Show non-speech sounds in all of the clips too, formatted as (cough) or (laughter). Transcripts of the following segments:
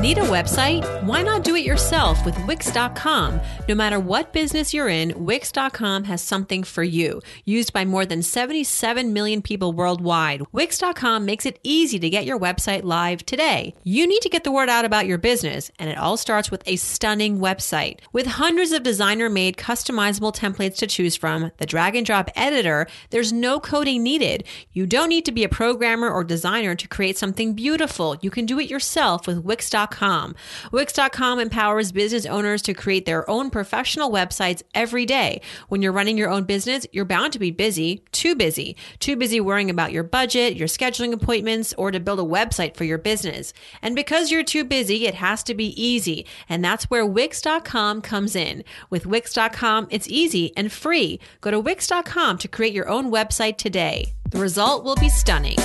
Need a website? Why not do it yourself with Wix.com? No matter what business you're in, Wix.com has something for you. Used by more than 77 million people worldwide, Wix.com makes it easy to get your website live today. You need to get the word out about your business, and it all starts with a stunning website. With hundreds of designer made customizable templates to choose from, the drag and drop editor, there's no coding needed. You don't need to be a programmer or designer to create something beautiful. You can do it yourself with Wix.com Wix.com. Wix.com empowers business owners to create their own professional websites every day. When you're running your own business, you're bound to be busy, too busy, too busy worrying about your budget, your scheduling appointments, or to build a website for your business. And because you're too busy, it has to be easy. And that's where Wix.com comes in. With Wix.com, it's easy and free. Go to Wix.com to create your own website today. The result will be stunning.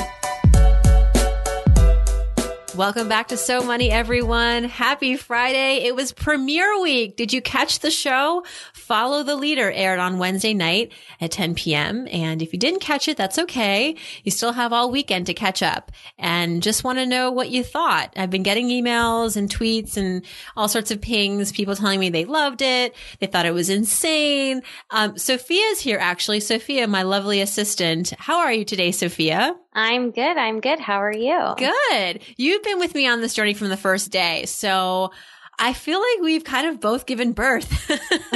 Welcome back to So Money, everyone. Happy Friday. It was premiere week. Did you catch the show? Follow the Leader aired on Wednesday night at 10 p.m. And if you didn't catch it, that's okay. You still have all weekend to catch up and just want to know what you thought. I've been getting emails and tweets and all sorts of pings, people telling me they loved it. They thought it was insane. Um, Sophia's here, actually. Sophia, my lovely assistant. How are you today, Sophia? I'm good. I'm good. How are you? Good. You've been with me on this journey from the first day. So I feel like we've kind of both given birth. (laughs)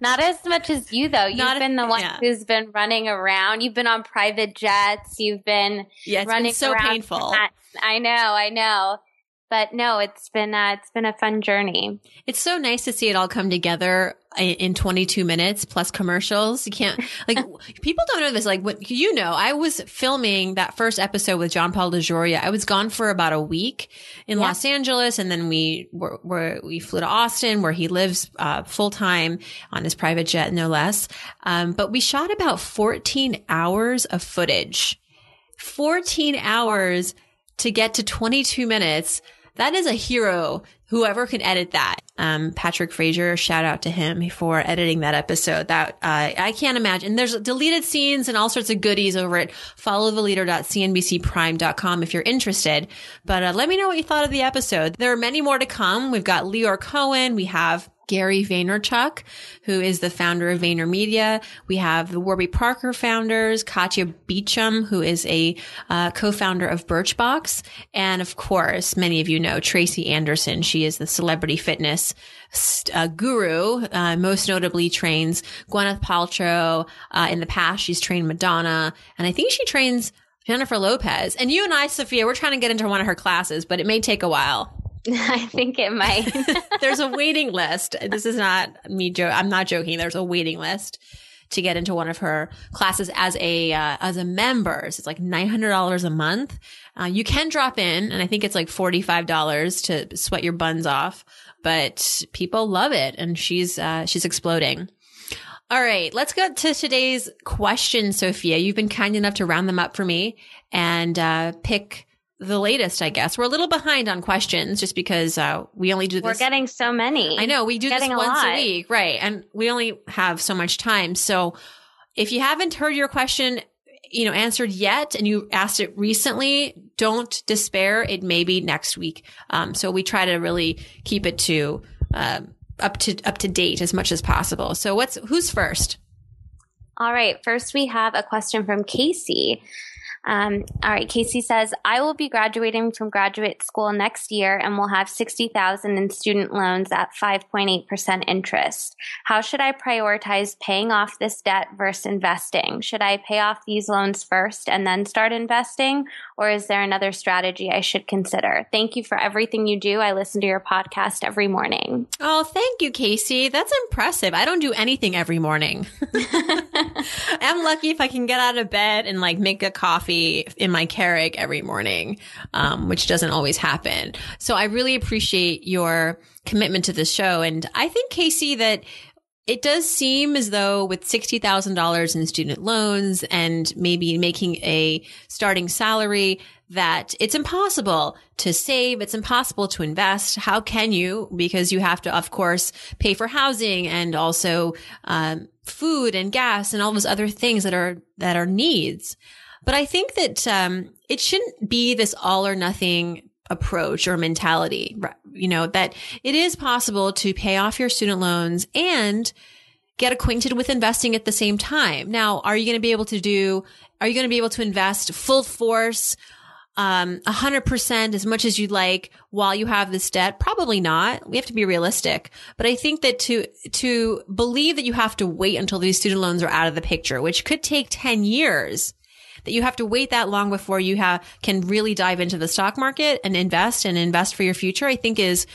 Not as much as you, though. You've Not been the one yeah. who's been running around. You've been on private jets. You've been yeah, running been so painful. I know. I know but no, it's been uh, it's been a fun journey. It's so nice to see it all come together in 22 minutes plus commercials. You can't (laughs) like people don't know this. Like what you know, I was filming that first episode with John Paul DeJoria. I was gone for about a week in yeah. Los Angeles, and then we were, were, we flew to Austin where he lives uh, full time on his private jet, no less. Um, but we shot about 14 hours of footage. 14 hours to get to 22 minutes that is a hero. Whoever can edit that. Um, Patrick Frazier, shout out to him for editing that episode. That, uh, I can't imagine. There's deleted scenes and all sorts of goodies over at followtheleader.cnbcprime.com if you're interested. But, uh, let me know what you thought of the episode. There are many more to come. We've got Lyor Cohen. We have Gary Vaynerchuk, who is the founder of VaynerMedia. We have the Warby Parker founders, Katia Beauchamp, who is a uh, co-founder of Birchbox. And of course, many of you know Tracy Anderson. She is the celebrity fitness uh, guru, uh, most notably trains Gwyneth Paltrow. Uh, in the past, she's trained Madonna. And I think she trains Jennifer Lopez. And you and I, Sophia, we're trying to get into one of her classes, but it may take a while. (laughs) I think it might. (laughs) There's a waiting list. This is not me joke. I'm not joking. There's a waiting list to get into one of her classes as a uh, as a member. So it's like nine hundred dollars a month. Uh, you can drop in, and I think it's like forty five dollars to sweat your buns off. But people love it, and she's uh, she's exploding. All right, let's go to today's question, Sophia. You've been kind enough to round them up for me and uh, pick the latest, I guess. We're a little behind on questions just because uh, we only do this. We're getting so many. I know we do this once a, a week, right? And we only have so much time. So if you haven't heard your question, you know, answered yet, and you asked it recently, don't despair. It may be next week. Um, so we try to really keep it to um, up to up to date as much as possible. So what's who's first? All right. First, we have a question from Casey. Um, all right, Casey says, I will be graduating from graduate school next year and will have 60,000 in student loans at 5.8% interest. How should I prioritize paying off this debt versus investing? Should I pay off these loans first and then start investing or is there another strategy I should consider? Thank you for everything you do. I listen to your podcast every morning. Oh, thank you, Casey. That's impressive. I don't do anything every morning. (laughs) I'm lucky if I can get out of bed and like make a coffee in my Keurig every morning, um, which doesn't always happen. So I really appreciate your commitment to the show. And I think, Casey, that it does seem as though with $60,000 in student loans and maybe making a starting salary that it's impossible to save. It's impossible to invest. How can you? Because you have to, of course, pay for housing and also, um, food and gas and all those other things that are, that are needs. But I think that, um, it shouldn't be this all or nothing approach or mentality, you know, that it is possible to pay off your student loans and get acquainted with investing at the same time. Now, are you going to be able to do, are you going to be able to invest full force, um, 100% as much as you'd like while you have this debt? Probably not. We have to be realistic. But I think that to, to believe that you have to wait until these student loans are out of the picture, which could take 10 years that you have to wait that long before you have, can really dive into the stock market and invest and invest for your future, I think is,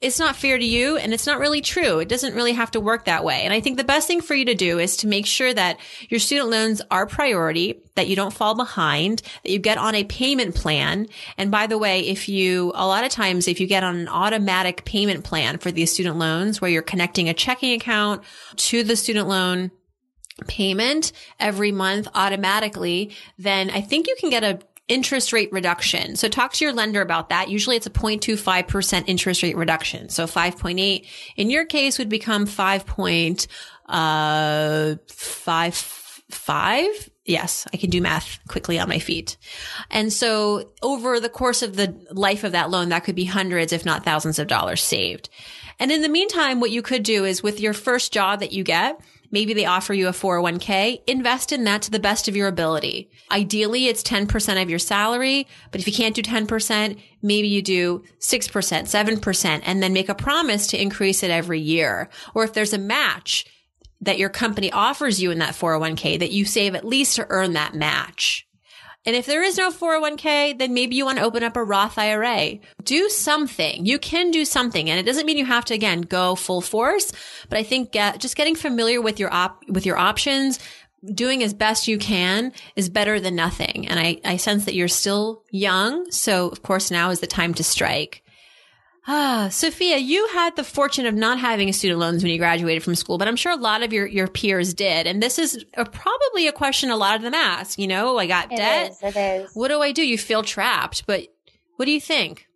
it's not fair to you and it's not really true. It doesn't really have to work that way. And I think the best thing for you to do is to make sure that your student loans are priority, that you don't fall behind, that you get on a payment plan. And by the way, if you, a lot of times, if you get on an automatic payment plan for these student loans where you're connecting a checking account to the student loan, payment every month automatically, then I think you can get a interest rate reduction. So talk to your lender about that. Usually it's a 0.25% interest rate reduction. So 5.8 in your case would become 5.55. Uh, yes, I can do math quickly on my feet. And so over the course of the life of that loan, that could be hundreds, if not thousands of dollars saved. And in the meantime, what you could do is with your first job that you get, Maybe they offer you a 401k. Invest in that to the best of your ability. Ideally, it's 10% of your salary, but if you can't do 10%, maybe you do 6%, 7%, and then make a promise to increase it every year. Or if there's a match that your company offers you in that 401k, that you save at least to earn that match. And if there is no 401k, then maybe you want to open up a Roth IRA. Do something. You can do something. And it doesn't mean you have to, again, go full force, but I think get, just getting familiar with your op, with your options, doing as best you can is better than nothing. And I, I sense that you're still young. So of course now is the time to strike. Ah, Sophia, you had the fortune of not having student loans when you graduated from school, but I'm sure a lot of your, your peers did. And this is a, probably a question a lot of them ask, you know, I got it debt. Is, it is. What do I do? You feel trapped, but what do you think?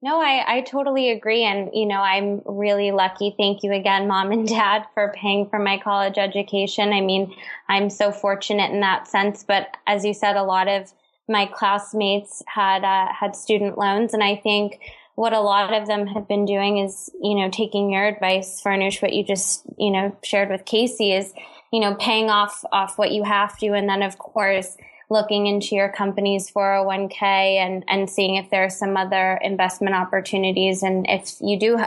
No, I, I totally agree. And, you know, I'm really lucky. Thank you again, mom and dad, for paying for my college education. I mean, I'm so fortunate in that sense. But as you said, a lot of my classmates had, uh, had student loans. And I think, what a lot of them have been doing is, you know, taking your advice, Farnoosh, what you just, you know, shared with Casey is, you know, paying off, off what you have to. And then of course, looking into your company's 401k and, and seeing if there are some other investment opportunities. And if you do,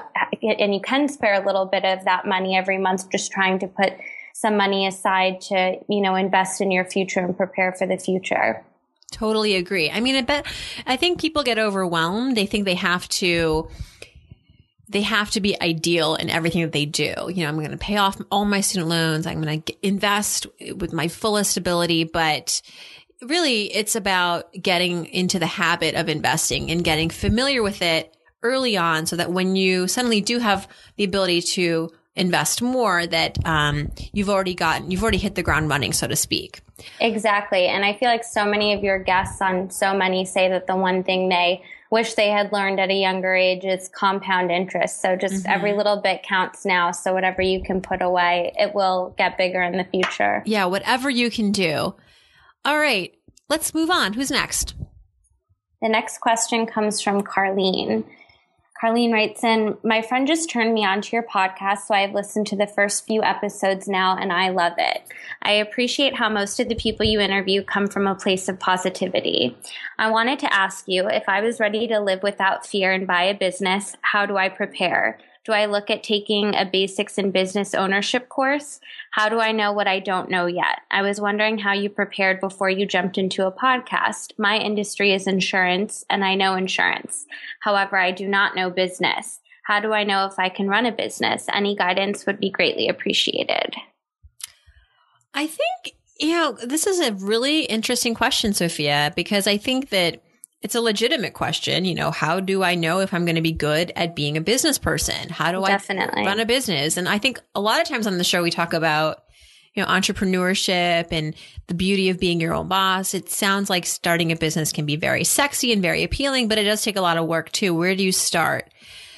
and you can spare a little bit of that money every month, just trying to put some money aside to, you know, invest in your future and prepare for the future. Totally agree. I mean, I bet, I think people get overwhelmed. They think they have to, they have to be ideal in everything that they do. You know, I'm going to pay off all my student loans. I'm going to invest with my fullest ability, but really it's about getting into the habit of investing and getting familiar with it early on so that when you suddenly do have the ability to invest more that um, you've already gotten you've already hit the ground running so to speak exactly. And i feel like so many of your guests on so many say that the one thing they wish they had learned at a younger age is compound interest. So just mm-hmm. every little bit counts now. So whatever you can put away it will get bigger in the future. Yeah whatever you can do. All right let's move on. Who's next? The next question comes from Carlene. Carlene writes in, My friend just turned me on to your podcast, so I've listened to the first few episodes now and I love it. I appreciate how most of the people you interview come from a place of positivity. I wanted to ask you if I was ready to live without fear and buy a business, how do I prepare? Do I look at taking a basics in business ownership course? How do I know what I don't know yet? I was wondering how you prepared before you jumped into a podcast. My industry is insurance and I know insurance. However, I do not know business. How do I know if I can run a business? Any guidance would be greatly appreciated. I think, you know, this is a really interesting question, Sophia, because I think that it's a legitimate question. You know, how do I know if I'm going to be good at being a business person? How do Definitely. I run a business? And I think a lot of times on the show, we talk about, you know, entrepreneurship and the beauty of being your own boss. It sounds like starting a business can be very sexy and very appealing, but it does take a lot of work too. Where do you start?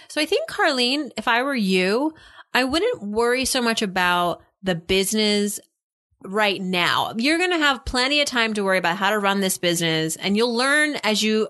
So I think, Carlene, if I were you, I wouldn't worry so much about the business right now. You're going to have plenty of time to worry about how to run this business and you'll learn as you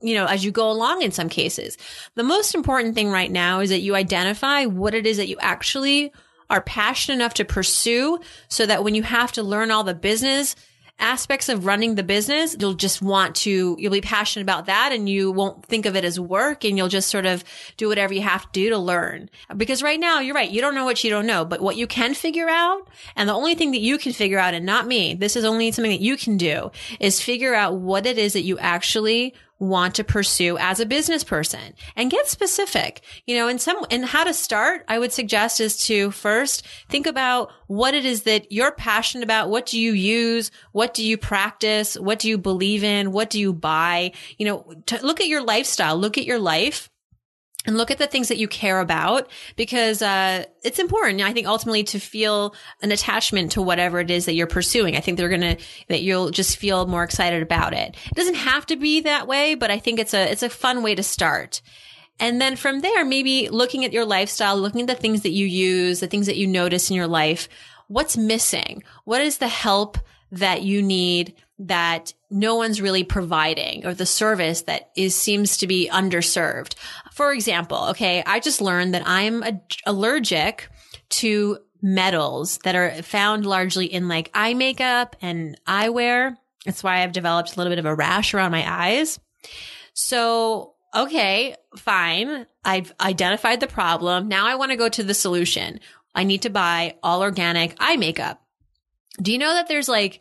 you know, as you go along in some cases. The most important thing right now is that you identify what it is that you actually are passionate enough to pursue so that when you have to learn all the business aspects of running the business, you'll just want to, you'll be passionate about that and you won't think of it as work and you'll just sort of do whatever you have to do to learn. Because right now, you're right. You don't know what you don't know, but what you can figure out and the only thing that you can figure out and not me, this is only something that you can do is figure out what it is that you actually want to pursue as a business person and get specific. You know, and some, and how to start, I would suggest is to first think about what it is that you're passionate about. What do you use? What do you practice? What do you believe in? What do you buy? You know, look at your lifestyle, look at your life and look at the things that you care about because uh, it's important i think ultimately to feel an attachment to whatever it is that you're pursuing. I think they're gonna that you'll just feel more excited about it. It doesn't have to be that way but i think it's a it's a fun way to start. And then from there maybe looking at your lifestyle looking at the things that you use the things that you notice in your life what's missing? What is the help that you need that no one's really providing or the service that is seems to be underserved. For example, okay, I just learned that I'm a- allergic to metals that are found largely in like eye makeup and eyewear. That's why I've developed a little bit of a rash around my eyes. So, okay, fine. I've identified the problem. Now I want to go to the solution. I need to buy all organic eye makeup. Do you know that there's like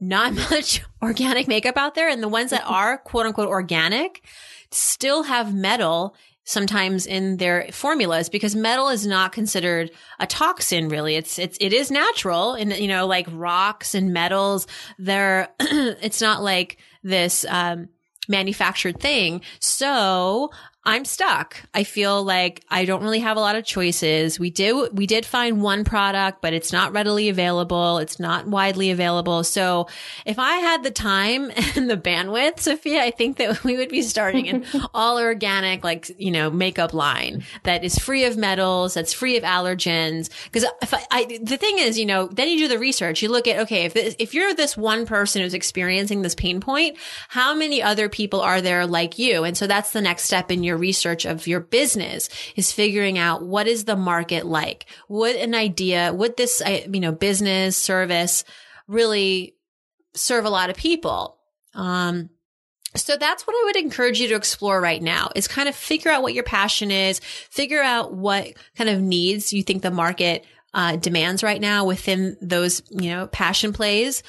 not (laughs) much organic makeup out there. And the ones that are quote unquote organic still have metal sometimes in their formulas because metal is not considered a toxin really. It's it's it is natural and you know like rocks and metals they're (clears throat) it's not like this um manufactured thing. So I'm stuck. I feel like I don't really have a lot of choices. We did, we did find one product, but it's not readily available. It's not widely available. So if I had the time (laughs) and the bandwidth, Sophia, I think that (laughs) we would be starting an (laughs) all organic, like, you know, makeup line that is free of metals, that's free of allergens. Cause if I, I the thing is, you know, then you do the research. You look at, okay, if, this, if you're this one person who's experiencing this pain point, how many other people are there like you? And so that's the next step in your research of your business is figuring out what is the market like? Would an idea, would this, uh, you know, business service really serve a lot of people? Um, so that's what I would encourage you to explore right now is kind of figure out what your passion is, figure out what kind of needs you think the market uh, demands right now within those, you know, passion plays.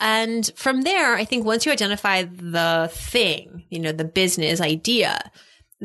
And from there, I think once you identify the thing, you know, the business idea,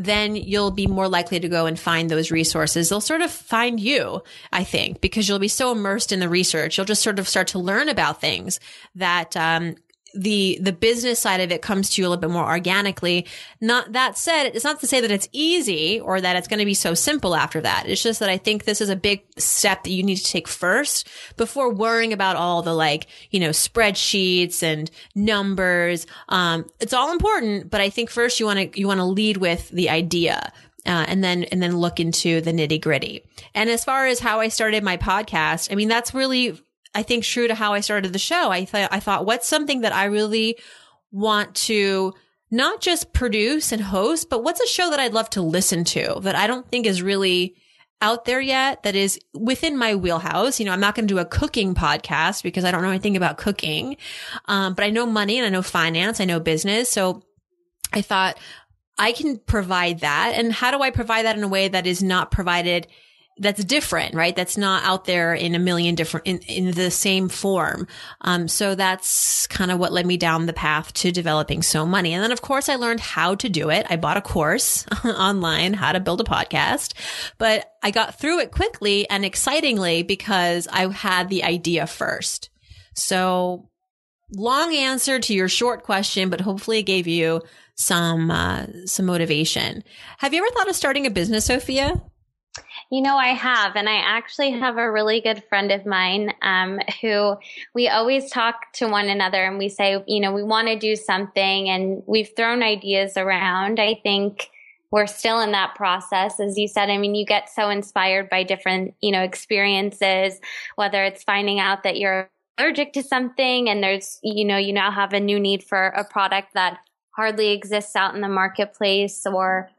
then you'll be more likely to go and find those resources. They'll sort of find you, I think, because you'll be so immersed in the research. You'll just sort of start to learn about things that um, the the business side of it comes to you a little bit more organically. Not that said, it's not to say that it's easy or that it's going to be so simple after that. It's just that I think this is a big step that you need to take first before worrying about all the like, you know, spreadsheets and numbers. Um, it's all important, but I think first you want to you want to lead with the idea. Uh, and then and then look into the nitty gritty. And as far as how I started my podcast, I mean that's really I think true to how I started the show. I thought, I thought, what's something that I really want to not just produce and host, but what's a show that I'd love to listen to that I don't think is really out there yet that is within my wheelhouse. You know, I'm not going to do a cooking podcast because I don't know anything about cooking. Um, but I know money and I know finance. I know business. So I thought I can provide that. And how do I provide that in a way that is not provided that's different, right? That's not out there in a million different, in, in the same form. Um, so that's kind of what led me down the path to developing So Money. And then of course I learned how to do it. I bought a course (laughs) online, how to build a podcast, but I got through it quickly and excitingly because I had the idea first. So long answer to your short question, but hopefully it gave you some, uh, some motivation. Have you ever thought of starting a business, Sophia? You know, I have, and I actually have a really good friend of mine um, who we always talk to one another and we say, you know, we want to do something, and we've thrown ideas around. I think we're still in that process. As you said, I mean, you get so inspired by different, you know, experiences, whether it's finding out that you're allergic to something and there's, you know, you now have a new need for a product that hardly exists out in the marketplace or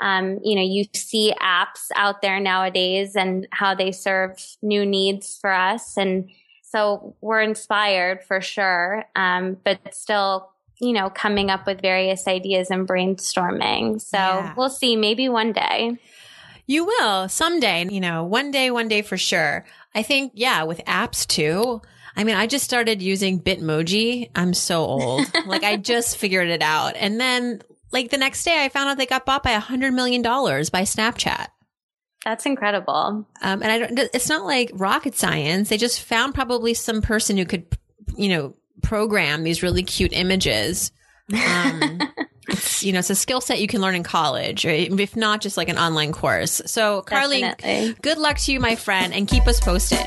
um, you know, you see apps out there nowadays and how they serve new needs for us. And so we're inspired for sure, um, but still, you know, coming up with various ideas and brainstorming. So yeah. we'll see, maybe one day. You will someday, you know, one day, one day for sure. I think, yeah, with apps too. I mean, I just started using Bitmoji. I'm so old. (laughs) like I just figured it out. And then like the next day, I found out they got bought by a hundred million dollars by Snapchat. That's incredible. Um, and I don't, it's not like rocket science. They just found probably some person who could, you know, program these really cute images. Um, (laughs) it's, you know, it's a skill set you can learn in college, or if not just like an online course. So Carly, Definitely. good luck to you, my friend, and keep us posted.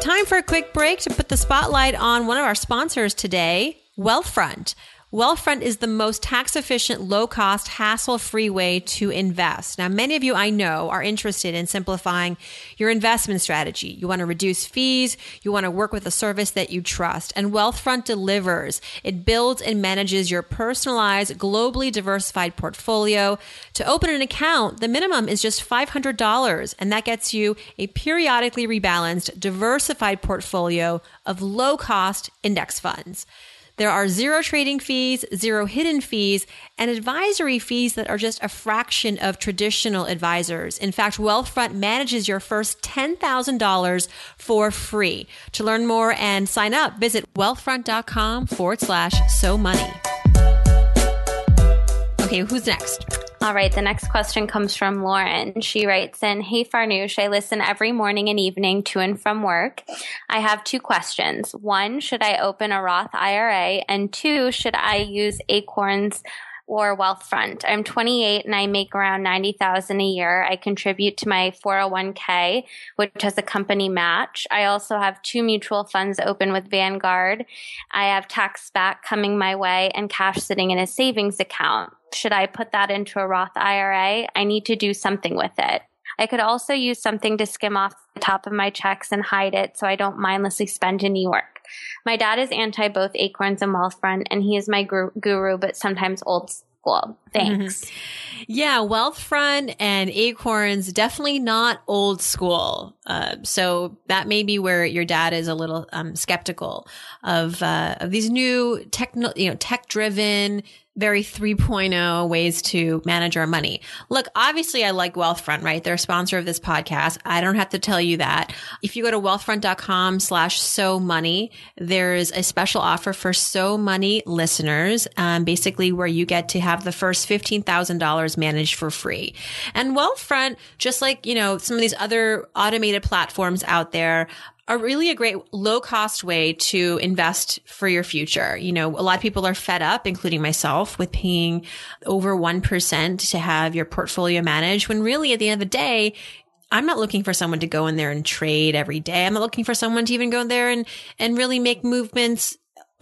Time for a quick break to put the spotlight on one of our sponsors today, Wealthfront. Wealthfront is the most tax efficient, low cost, hassle free way to invest. Now, many of you I know are interested in simplifying your investment strategy. You want to reduce fees. You want to work with a service that you trust and Wealthfront delivers. It builds and manages your personalized, globally diversified portfolio. To open an account, the minimum is just $500 and that gets you a periodically rebalanced, diversified portfolio of low cost index funds. There are zero trading fees, zero hidden fees, and advisory fees that are just a fraction of traditional advisors. In fact, Wealthfront manages your first $10,000 for free. To learn more and sign up, visit wealthfront.com forward slash so money. Okay, who's next? All right, the next question comes from Lauren. She writes in, Hey Farnoosh, I listen every morning and evening to and from work. I have two questions. One, should I open a Roth IRA? And two, should I use Acorns or Wealthfront. I'm 28 and I make around 90,000 a year. I contribute to my 401k, which has a company match. I also have two mutual funds open with Vanguard. I have tax back coming my way and cash sitting in a savings account. Should I put that into a Roth IRA? I need to do something with it. I could also use something to skim off the top of my checks and hide it so I don't mindlessly spend in New York. My dad is anti both Acorns and Wealthfront, and he is my guru, but sometimes old school. Thanks. Mm-hmm. (laughs) Yeah, Wealthfront and Acorns definitely not old school. Uh, so that may be where your dad is a little um, skeptical of uh, of these new techno, you know, tech driven very 3.0 ways to manage our money. Look, obviously I like Wealthfront, right? They're a sponsor of this podcast. I don't have to tell you that. If you go to wealthfront.com slash so money, there's a special offer for so money listeners, um, basically where you get to have the first $15,000 managed for free. And Wealthfront, just like, you know, some of these other automated platforms out there, are really a great low cost way to invest for your future. You know, a lot of people are fed up, including myself, with paying over 1% to have your portfolio managed when really at the end of the day, I'm not looking for someone to go in there and trade every day. I'm not looking for someone to even go in there and, and really make movements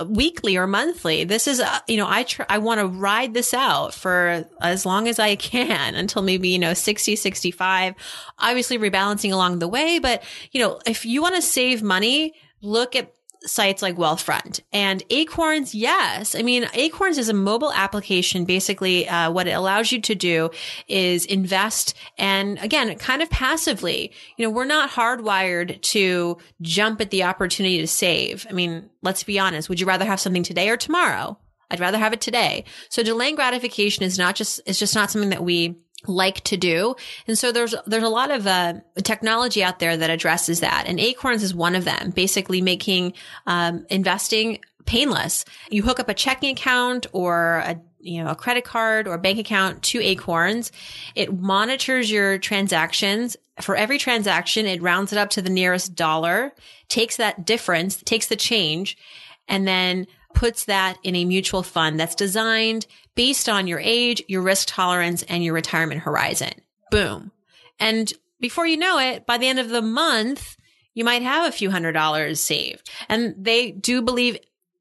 weekly or monthly. This is, uh, you know, I tr- I want to ride this out for as long as I can until maybe, you know, 60, 65, obviously rebalancing along the way. But, you know, if you want to save money, look at sites like Wealthfront and Acorns. Yes. I mean, Acorns is a mobile application. Basically, uh, what it allows you to do is invest and again, kind of passively, you know, we're not hardwired to jump at the opportunity to save. I mean, let's be honest. Would you rather have something today or tomorrow? I'd rather have it today. So delaying gratification is not just, it's just not something that we like to do. And so there's, there's a lot of, uh, technology out there that addresses that. And Acorns is one of them, basically making, um, investing painless. You hook up a checking account or a you know, a credit card or bank account to Acorns. It monitors your transactions. For every transaction, it rounds it up to the nearest dollar, takes that difference, takes the change, and then puts that in a mutual fund that's designed based on your age, your risk tolerance, and your retirement horizon. Boom. And before you know it, by the end of the month, you might have a few hundred dollars saved. And they do believe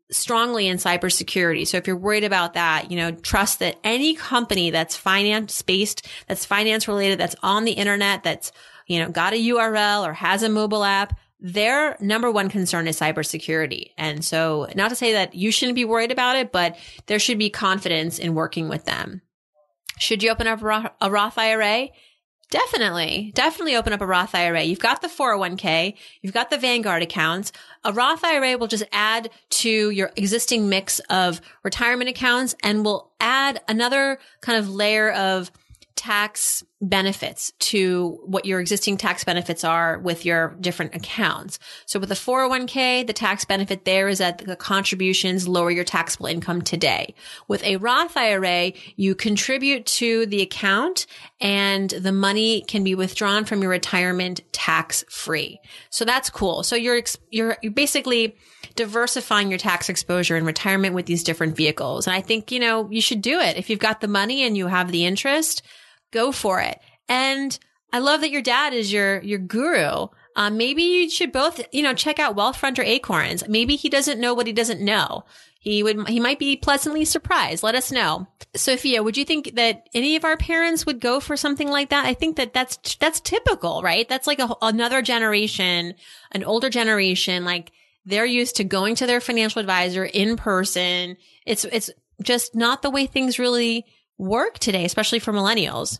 strongly in cybersecurity. So if you're worried about that, you know, trust that any company that's finance based, that's finance related, that's on the internet, that's, you know, got a URL or has a mobile app, their number one concern is cybersecurity. And so not to say that you shouldn't be worried about it, but there should be confidence in working with them. Should you open up a Roth IRA? Definitely, definitely open up a Roth IRA. You've got the 401k, you've got the Vanguard accounts. A Roth IRA will just add to your existing mix of retirement accounts and will add another kind of layer of tax benefits to what your existing tax benefits are with your different accounts. So with the 401k, the tax benefit there is that the contributions lower your taxable income today. With a Roth IRA, you contribute to the account and the money can be withdrawn from your retirement tax free. So that's cool. So you're, you're, you're basically diversifying your tax exposure in retirement with these different vehicles. And I think, you know, you should do it. If you've got the money and you have the interest, go for it. And I love that your dad is your, your guru. Um, maybe you should both, you know, check out Wealthfront or Acorns. Maybe he doesn't know what he doesn't know. He would, he might be pleasantly surprised. Let us know. Sophia, would you think that any of our parents would go for something like that? I think that that's, that's typical, right? That's like a, another generation, an older generation. Like they're used to going to their financial advisor in person. It's, it's just not the way things really work today, especially for millennials.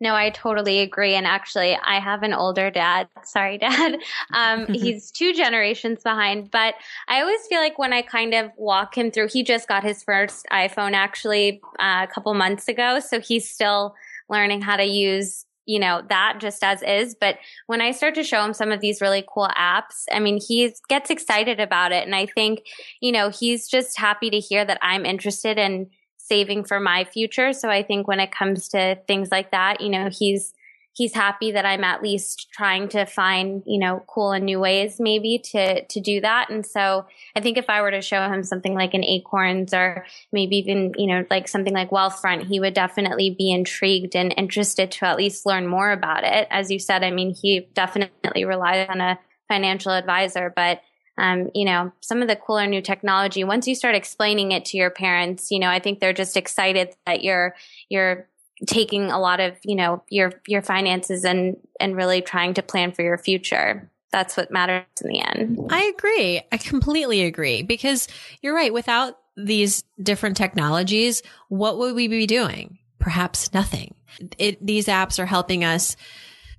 No, I totally agree. And actually, I have an older dad. (laughs) Sorry, dad. Um, (laughs) he's two generations behind, but I always feel like when I kind of walk him through, he just got his first iPhone actually uh, a couple months ago. So he's still learning how to use you know, that just as is. But when I start to show him some of these really cool apps, I mean, he gets excited about it. And I think, you know, he's just happy to hear that I'm interested in saving for my future. So I think when it comes to things like that, you know, he's he's happy that I'm at least trying to find, you know, cool and new ways maybe to to do that. And so I think if I were to show him something like an Acorns or maybe even, you know, like something like Wealthfront, he would definitely be intrigued and interested to at least learn more about it. As you said, I mean, he definitely relies on a financial advisor, but um, you know, some of the cooler new technology, once you start explaining it to your parents, you know, I think they're just excited that you're, you're taking a lot of, you know, your, your finances and, and really trying to plan for your future. That's what matters in the end. I agree. I completely agree because you're right. Without these different technologies, what would we be doing? Perhaps nothing. It, these apps are helping us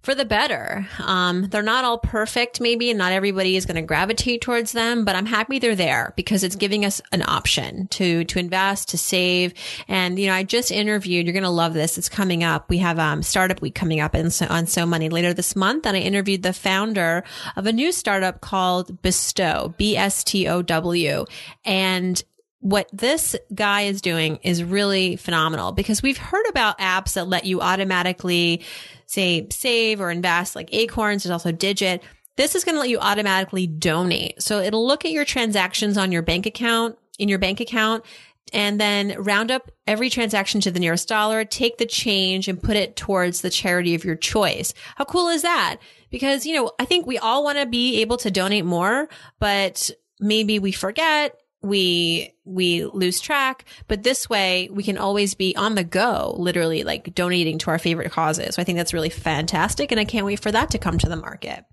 for the better. Um, they're not all perfect, maybe, and not everybody is going to gravitate towards them, but I'm happy they're there because it's giving us an option to, to invest, to save. And, you know, I just interviewed, you're going to love this. It's coming up. We have, um, startup week coming up in, on So Money later this month. And I interviewed the founder of a new startup called Bestow, B-S-T-O-W. And what this guy is doing is really phenomenal because we've heard about apps that let you automatically say save or invest like Acorns. There's also Digit. This is going to let you automatically donate. So it'll look at your transactions on your bank account, in your bank account, and then round up every transaction to the nearest dollar, take the change and put it towards the charity of your choice. How cool is that? Because, you know, I think we all want to be able to donate more, but maybe we forget we we lose track but this way we can always be on the go literally like donating to our favorite causes. So i think that's really fantastic and i can't wait for that to come to the market.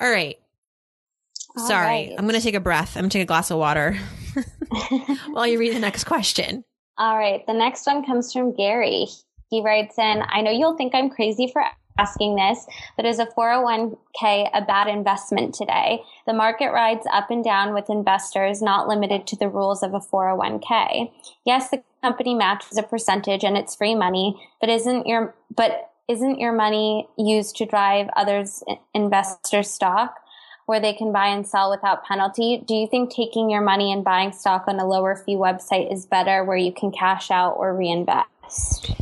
All right. All sorry right. i'm gonna take a breath. I'm gonna take a glass of water (laughs) while you read the next question. All right the next one comes from gary. He writes in i know you'll think i'm crazy for asking this, but is a 401k a bad investment today? The market rides up and down with investors, not limited to the rules of a 401k. Yes, the company matches a percentage and it's free money, but isn't your, but isn't your money used to drive others investors stock? where they can buy and sell without penalty. Do you think taking your money and buying stock on a lower fee website is better where you can cash out or reinvest?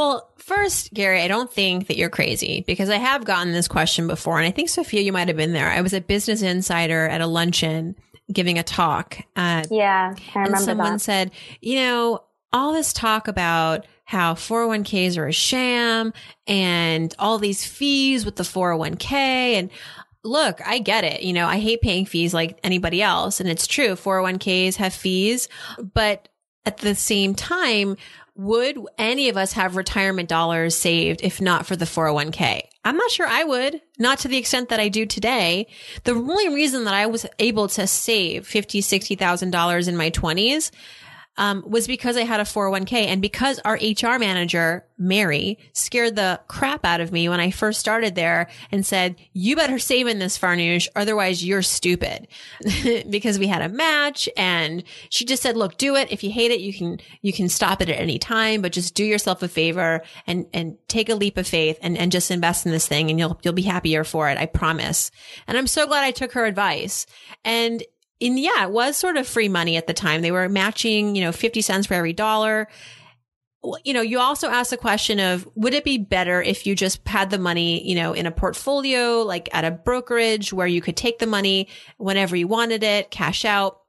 Well, first, Gary, I don't think that you're crazy because I have gotten this question before. And I think, Sophia, you might have been there. I was at Business Insider at a luncheon giving a talk. Uh, yeah, I remember and someone that. said, you know, all this talk about how 401ks are a sham and all these fees with the 401k. And look, I get it. You know, I hate paying fees like anybody else. And it's true. 401ks have fees, but at the same time, would any of us have retirement dollars saved if not for the 401k? I'm not sure I would, not to the extent that I do today. The only reason that I was able to save $50, $60,000 in my 20s um, was because I had a 401k and because our HR manager, Mary, scared the crap out of me when I first started there and said, you better save in this Farnoosh, otherwise you're stupid. (laughs) because we had a match and she just said, look, do it. If you hate it, you can, you can stop it at any time, but just do yourself a favor and, and take a leap of faith and, and just invest in this thing and you'll, you'll be happier for it. I promise. And I'm so glad I took her advice. And and yeah, it was sort of free money at the time. They were matching, you know, 50 cents for every dollar. You know, you also asked the question of would it be better if you just had the money, you know, in a portfolio, like at a brokerage where you could take the money whenever you wanted it, cash out?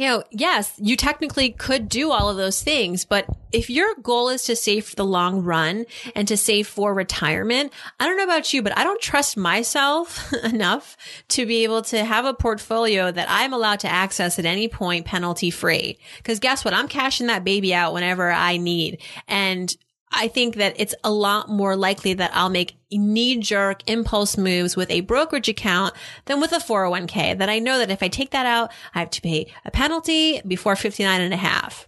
You know, yes, you technically could do all of those things, but if your goal is to save for the long run and to save for retirement, I don't know about you, but I don't trust myself (laughs) enough to be able to have a portfolio that I'm allowed to access at any point penalty free. Cause guess what? I'm cashing that baby out whenever I need. And I think that it's a lot more likely that I'll make knee jerk impulse moves with a brokerage account than with a 401k that I know that if I take that out, I have to pay a penalty before 59 and a half.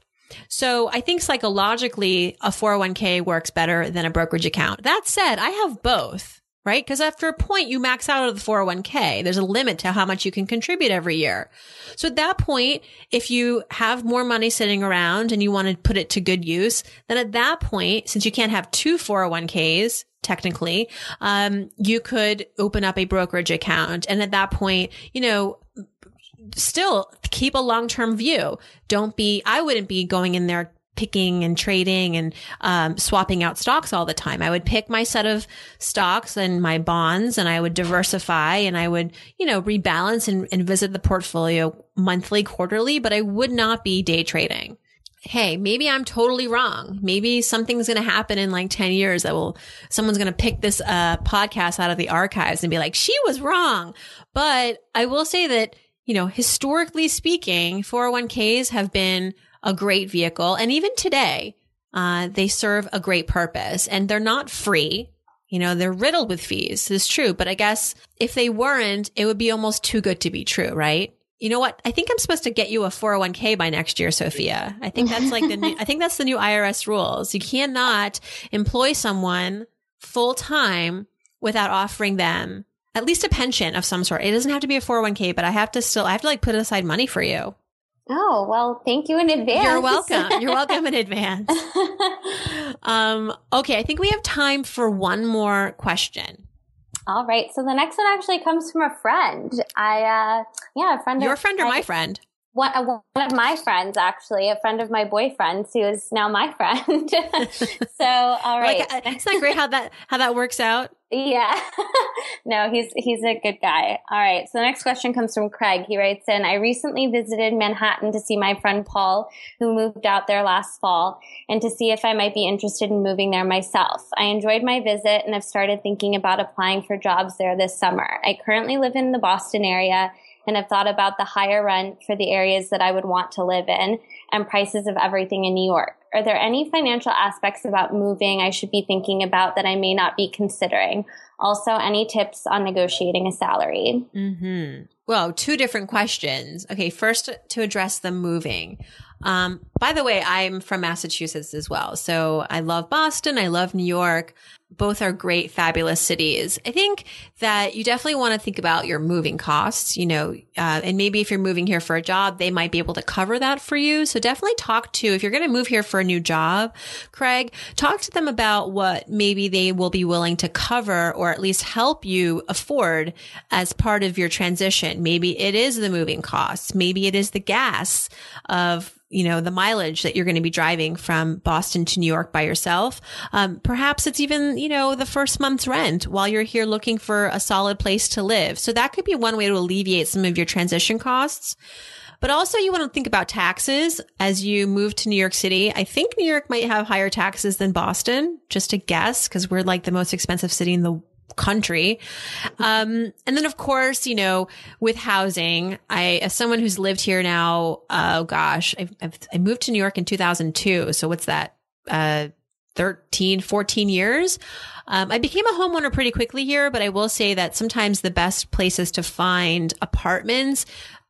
So I think psychologically a 401k works better than a brokerage account. That said, I have both right? Because after a point, you max out of the 401k. There's a limit to how much you can contribute every year. So at that point, if you have more money sitting around and you want to put it to good use, then at that point, since you can't have two 401ks, technically, um, you could open up a brokerage account. And at that point, you know, still keep a long-term view. Don't be, I wouldn't be going in there picking and trading and um, swapping out stocks all the time. I would pick my set of stocks and my bonds and I would diversify and I would, you know, rebalance and, and visit the portfolio monthly, quarterly, but I would not be day trading. Hey, maybe I'm totally wrong. Maybe something's going to happen in like 10 years that will, someone's going to pick this uh, podcast out of the archives and be like, she was wrong. But I will say that, you know, historically speaking, 401ks have been a great vehicle. And even today, uh, they serve a great purpose and they're not free. You know, they're riddled with fees. It's true. But I guess if they weren't, it would be almost too good to be true, right? You know what? I think I'm supposed to get you a 401k by next year, Sophia. I think that's like the new, (laughs) I think that's the new IRS rules. You cannot employ someone full time without offering them at least a pension of some sort. It doesn't have to be a 401k, but I have to still, I have to like put aside money for you. Oh, well, thank you in advance. You're welcome. (laughs) You're welcome in advance. (laughs) um, okay, I think we have time for one more question. All right. So the next one actually comes from a friend. I, uh, yeah, a friend. Your of, friend or I, my friend? One, uh, one of my friends, actually, a friend of my boyfriend's, who is now my friend. (laughs) so, all right. Like, uh, isn't that great how that how that works out? Yeah. (laughs) no, he's he's a good guy. All right. So the next question comes from Craig. He writes in, I recently visited Manhattan to see my friend Paul, who moved out there last fall, and to see if I might be interested in moving there myself. I enjoyed my visit and have started thinking about applying for jobs there this summer. I currently live in the Boston area and have thought about the higher rent for the areas that I would want to live in and prices of everything in New York. Are there any financial aspects about moving I should be thinking about that I may not be considering? Also, any tips on negotiating a salary? Mm-hmm. Well, two different questions. Okay, first to address the moving. Um, By the way, I'm from Massachusetts as well. So I love Boston. I love New York. Both are great, fabulous cities. I think that you definitely want to think about your moving costs, you know, uh, and maybe if you're moving here for a job, they might be able to cover that for you. So definitely talk to, if you're going to move here for a new job, Craig, talk to them about what maybe they will be willing to cover or at least help you afford as part of your transition. Maybe it is the moving costs. Maybe it is the gas of you know, the mileage that you're going to be driving from Boston to New York by yourself. Um, perhaps it's even, you know, the first month's rent while you're here looking for a solid place to live. So that could be one way to alleviate some of your transition costs. But also you want to think about taxes as you move to New York City. I think New York might have higher taxes than Boston, just a guess, because we're like the most expensive city in the country. Um, and then of course, you know, with housing, I, as someone who's lived here now, oh gosh, I've, I've, i moved to New York in 2002. So what's that? Uh, 13, 14 years. Um, I became a homeowner pretty quickly here, but I will say that sometimes the best places to find apartments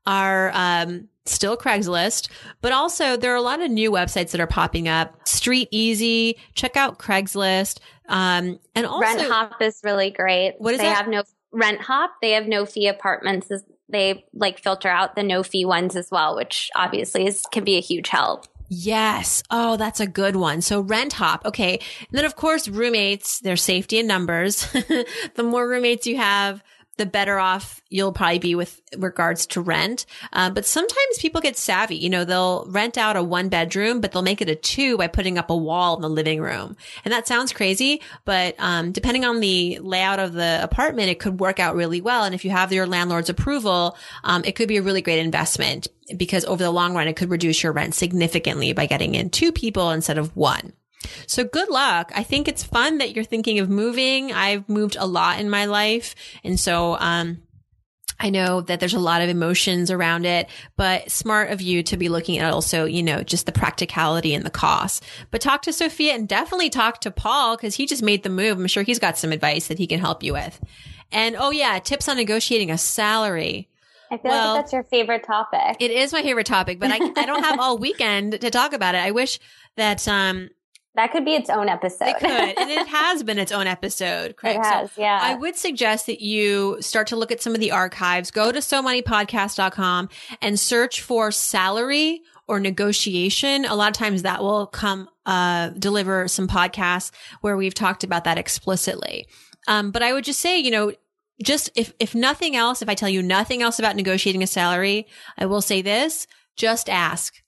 are, um, still Craigslist, but also there are a lot of new websites that are popping up. Street Easy, check out Craigslist. Um, and also Rent Hop is really great. What is they that? have no Rent Hop. They have no fee apartments. They like filter out the no fee ones as well, which obviously is can be a huge help. Yes. Oh, that's a good one. So rent hop. Okay. And then of course, roommates, their safety in numbers. (laughs) the more roommates you have, the better off you'll probably be with regards to rent. Uh, but sometimes people get savvy. You know, they'll rent out a one bedroom, but they'll make it a two by putting up a wall in the living room. And that sounds crazy, but um, depending on the layout of the apartment, it could work out really well. And if you have your landlord's approval, um, it could be a really great investment because over the long run, it could reduce your rent significantly by getting in two people instead of one. So good luck. I think it's fun that you're thinking of moving. I've moved a lot in my life. And so, um, I know that there's a lot of emotions around it, but smart of you to be looking at also, you know, just the practicality and the cost. But talk to Sophia and definitely talk to Paul because he just made the move. I'm sure he's got some advice that he can help you with. And oh yeah, tips on negotiating a salary. I feel well, like that's your favorite topic. It is my favorite topic, but I, I don't have all weekend to talk about it. I wish that, um, that could be its own episode. It could. and it (laughs) has been its own episode, Craig. It has, so yeah. I would suggest that you start to look at some of the archives. Go to somoneypodcast.com and search for salary or negotiation. A lot of times that will come, uh, deliver some podcasts where we've talked about that explicitly. Um, but I would just say, you know, just if, if nothing else, if I tell you nothing else about negotiating a salary, I will say this, just ask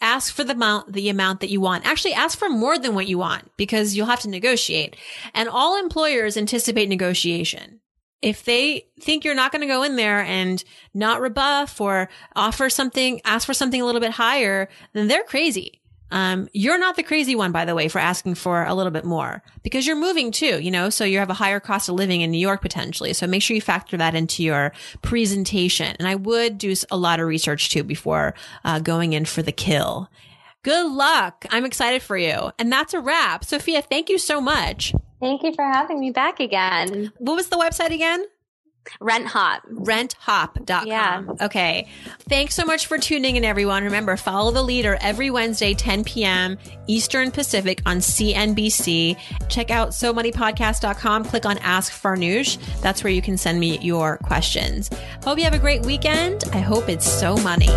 ask for the amount, the amount that you want. Actually, ask for more than what you want because you'll have to negotiate. And all employers anticipate negotiation. If they think you're not going to go in there and not rebuff or offer something, ask for something a little bit higher, then they're crazy. Um, you're not the crazy one, by the way, for asking for a little bit more because you're moving too, you know, so you have a higher cost of living in New York potentially. So make sure you factor that into your presentation. And I would do a lot of research too before uh, going in for the kill. Good luck. I'm excited for you. And that's a wrap. Sophia, thank you so much. Thank you for having me back again. What was the website again? Rent Hop. Renthop.com. Yeah. Okay. Thanks so much for tuning in, everyone. Remember, follow the leader every Wednesday, 10 p.m. Eastern Pacific on CNBC. Check out SoMoneyPodcast.com. Click on Ask Farnoosh. That's where you can send me your questions. Hope you have a great weekend. I hope it's so money.